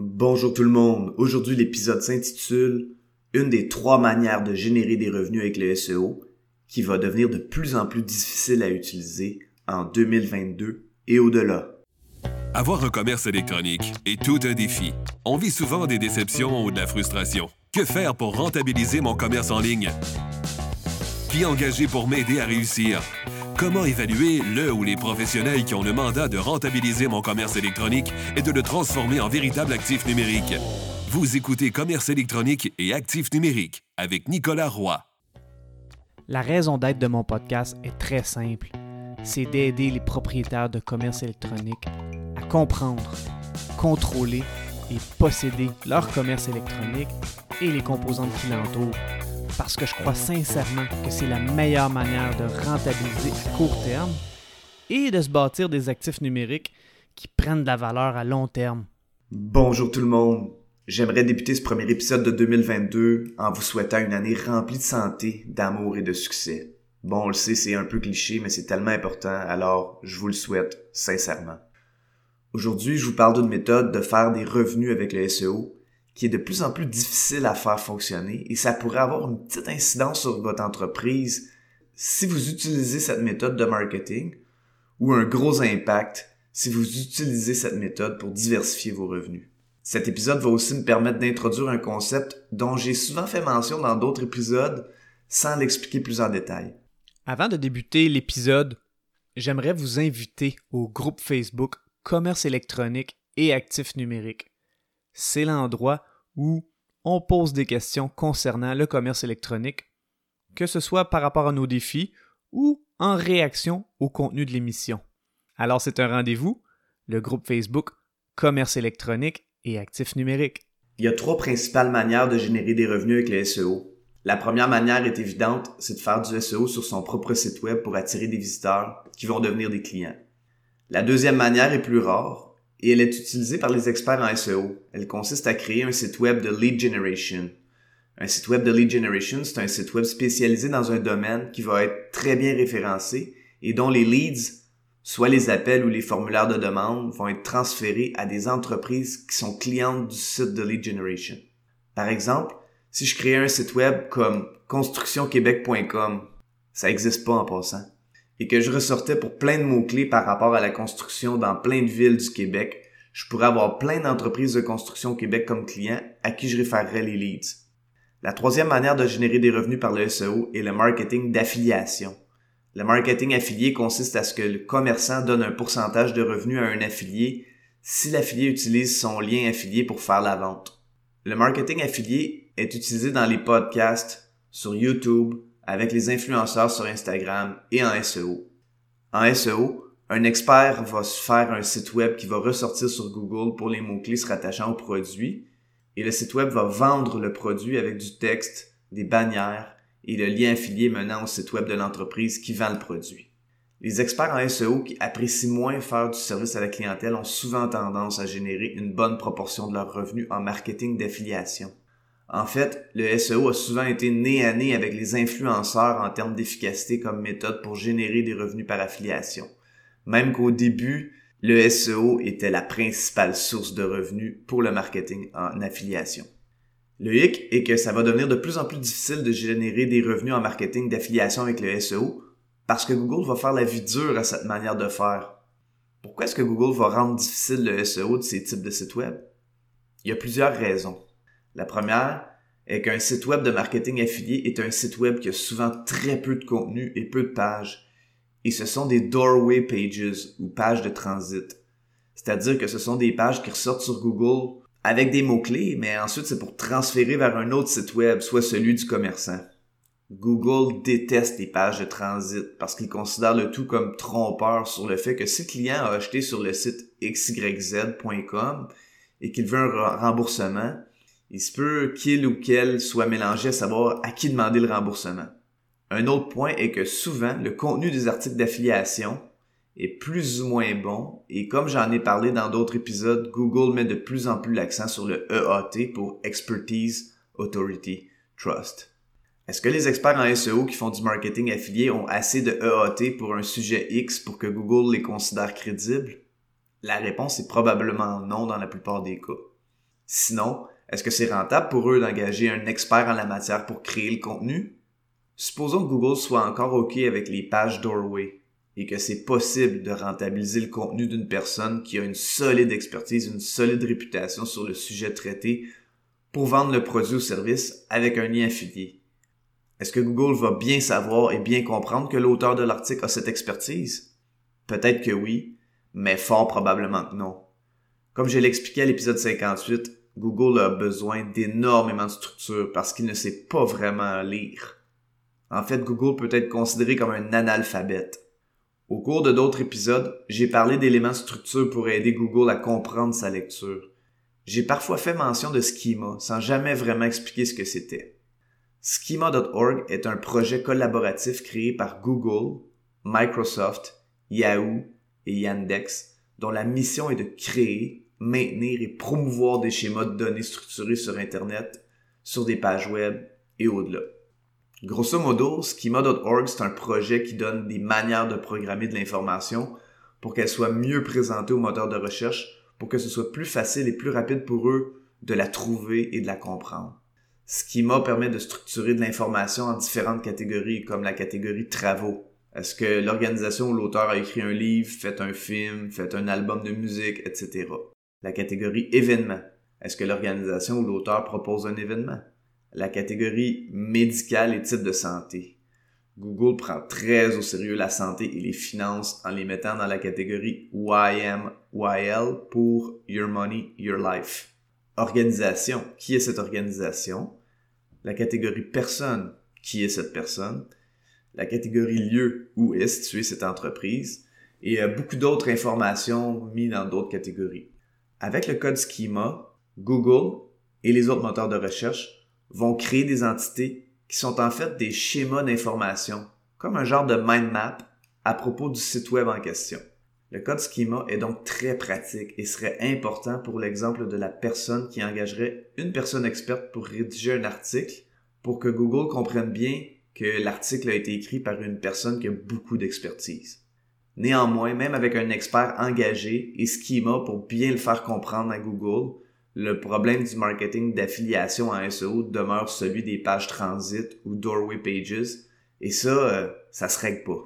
Bonjour tout le monde. Aujourd'hui, l'épisode s'intitule Une des trois manières de générer des revenus avec le SEO qui va devenir de plus en plus difficile à utiliser en 2022 et au-delà. Avoir un commerce électronique est tout un défi. On vit souvent des déceptions ou de la frustration. Que faire pour rentabiliser mon commerce en ligne? Qui engager pour m'aider à réussir? Comment évaluer le ou les professionnels qui ont le mandat de rentabiliser mon commerce électronique et de le transformer en véritable actif numérique? Vous écoutez Commerce électronique et actif numérique avec Nicolas Roy. La raison d'être de mon podcast est très simple. C'est d'aider les propriétaires de commerce électronique à comprendre, contrôler et posséder leur commerce électronique et les composantes qui l'entourent. Parce que je crois sincèrement que c'est la meilleure manière de rentabiliser à court terme et de se bâtir des actifs numériques qui prennent de la valeur à long terme. Bonjour tout le monde. J'aimerais débuter ce premier épisode de 2022 en vous souhaitant une année remplie de santé, d'amour et de succès. Bon, on le sait, c'est un peu cliché, mais c'est tellement important, alors je vous le souhaite sincèrement. Aujourd'hui, je vous parle d'une méthode de faire des revenus avec le SEO qui est de plus en plus difficile à faire fonctionner et ça pourrait avoir une petite incidence sur votre entreprise si vous utilisez cette méthode de marketing ou un gros impact si vous utilisez cette méthode pour diversifier vos revenus. Cet épisode va aussi me permettre d'introduire un concept dont j'ai souvent fait mention dans d'autres épisodes sans l'expliquer plus en détail. Avant de débuter l'épisode, j'aimerais vous inviter au groupe Facebook Commerce électronique et actifs numériques. C'est l'endroit où on pose des questions concernant le commerce électronique, que ce soit par rapport à nos défis ou en réaction au contenu de l'émission. Alors c'est un rendez-vous, le groupe Facebook Commerce électronique et actifs numériques. Il y a trois principales manières de générer des revenus avec le SEO. La première manière est évidente, c'est de faire du SEO sur son propre site web pour attirer des visiteurs qui vont devenir des clients. La deuxième manière est plus rare, et elle est utilisée par les experts en SEO. Elle consiste à créer un site web de lead generation. Un site web de lead generation, c'est un site web spécialisé dans un domaine qui va être très bien référencé et dont les leads, soit les appels ou les formulaires de demande, vont être transférés à des entreprises qui sont clientes du site de lead generation. Par exemple, si je crée un site web comme constructionquebec.com, ça n'existe pas en passant et que je ressortais pour plein de mots-clés par rapport à la construction dans plein de villes du Québec, je pourrais avoir plein d'entreprises de construction au Québec comme clients à qui je référerais les leads. La troisième manière de générer des revenus par le SEO est le marketing d'affiliation. Le marketing affilié consiste à ce que le commerçant donne un pourcentage de revenus à un affilié si l'affilié utilise son lien affilié pour faire la vente. Le marketing affilié est utilisé dans les podcasts, sur YouTube, avec les influenceurs sur Instagram et en SEO. En SEO, un expert va faire un site web qui va ressortir sur Google pour les mots-clés se rattachant au produit et le site web va vendre le produit avec du texte, des bannières et le lien affilié menant au site web de l'entreprise qui vend le produit. Les experts en SEO qui apprécient moins faire du service à la clientèle ont souvent tendance à générer une bonne proportion de leurs revenus en marketing d'affiliation. En fait, le SEO a souvent été nez à nez avec les influenceurs en termes d'efficacité comme méthode pour générer des revenus par affiliation. Même qu'au début, le SEO était la principale source de revenus pour le marketing en affiliation. Le hic est que ça va devenir de plus en plus difficile de générer des revenus en marketing d'affiliation avec le SEO parce que Google va faire la vie dure à cette manière de faire. Pourquoi est-ce que Google va rendre difficile le SEO de ces types de sites web? Il y a plusieurs raisons. La première est qu'un site web de marketing affilié est un site web qui a souvent très peu de contenu et peu de pages. Et ce sont des doorway pages ou pages de transit. C'est-à-dire que ce sont des pages qui ressortent sur Google avec des mots-clés, mais ensuite c'est pour transférer vers un autre site web, soit celui du commerçant. Google déteste les pages de transit parce qu'il considère le tout comme trompeur sur le fait que si le client a acheté sur le site xyz.com et qu'il veut un remboursement, il se peut qu'il ou qu'elle soit mélangé à savoir à qui demander le remboursement. Un autre point est que souvent, le contenu des articles d'affiliation est plus ou moins bon et comme j'en ai parlé dans d'autres épisodes, Google met de plus en plus l'accent sur le EAT pour Expertise, Authority, Trust. Est-ce que les experts en SEO qui font du marketing affilié ont assez de EAT pour un sujet X pour que Google les considère crédibles? La réponse est probablement non dans la plupart des cas. Sinon, est-ce que c'est rentable pour eux d'engager un expert en la matière pour créer le contenu? Supposons que Google soit encore OK avec les pages Doorway et que c'est possible de rentabiliser le contenu d'une personne qui a une solide expertise, une solide réputation sur le sujet traité pour vendre le produit ou service avec un lien affilié. Est-ce que Google va bien savoir et bien comprendre que l'auteur de l'article a cette expertise? Peut-être que oui, mais fort probablement que non. Comme je l'expliquais à l'épisode 58, Google a besoin d'énormément de structure parce qu'il ne sait pas vraiment lire. En fait, Google peut être considéré comme un analphabète. Au cours de d'autres épisodes, j'ai parlé d'éléments de structure pour aider Google à comprendre sa lecture. J'ai parfois fait mention de Schema sans jamais vraiment expliquer ce que c'était. Schema.org est un projet collaboratif créé par Google, Microsoft, Yahoo et Yandex dont la mission est de créer, maintenir et promouvoir des schémas de données structurés sur Internet, sur des pages web et au-delà. Grosso modo, schema.org, c'est un projet qui donne des manières de programmer de l'information pour qu'elle soit mieux présentée aux moteurs de recherche, pour que ce soit plus facile et plus rapide pour eux de la trouver et de la comprendre. Schema permet de structurer de l'information en différentes catégories, comme la catégorie travaux. Est-ce que l'organisation ou l'auteur a écrit un livre, fait un film, fait un album de musique, etc. La catégorie événements. Est-ce que l'organisation ou l'auteur propose un événement? La catégorie médicale et type de santé. Google prend très au sérieux la santé et les finances en les mettant dans la catégorie YMYL pour Your Money, Your Life. Organisation. Qui est cette organisation? La catégorie personne. Qui est cette personne? La catégorie lieu. Où est située cette entreprise? Et euh, beaucoup d'autres informations mises dans d'autres catégories. Avec le code schema, Google et les autres moteurs de recherche vont créer des entités qui sont en fait des schémas d'information, comme un genre de mind map à propos du site web en question. Le code schema est donc très pratique et serait important pour l'exemple de la personne qui engagerait une personne experte pour rédiger un article pour que Google comprenne bien que l'article a été écrit par une personne qui a beaucoup d'expertise. Néanmoins, même avec un expert engagé et schema pour bien le faire comprendre à Google, le problème du marketing d'affiliation en SEO demeure celui des pages transit ou doorway pages, et ça, euh, ça se règle pas.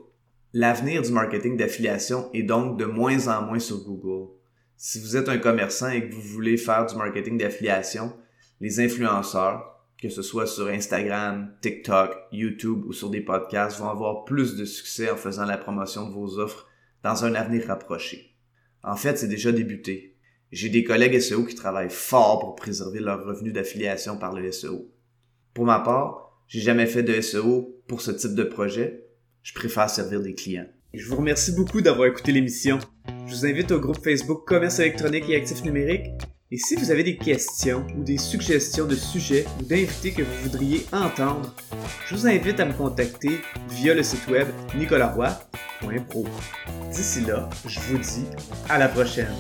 L'avenir du marketing d'affiliation est donc de moins en moins sur Google. Si vous êtes un commerçant et que vous voulez faire du marketing d'affiliation, les influenceurs, que ce soit sur Instagram, TikTok, YouTube ou sur des podcasts, vont avoir plus de succès en faisant la promotion de vos offres dans un avenir rapproché. En fait, c'est déjà débuté. J'ai des collègues SEO qui travaillent fort pour préserver leurs revenus d'affiliation par le SEO. Pour ma part, j'ai jamais fait de SEO pour ce type de projet. Je préfère servir des clients. Je vous remercie beaucoup d'avoir écouté l'émission. Je vous invite au groupe Facebook Commerce électronique et actifs numériques et si vous avez des questions ou des suggestions de sujets ou d'invités que vous voudriez entendre, je vous invite à me contacter via le site web nicolaroy.pro. D'ici là, je vous dis à la prochaine.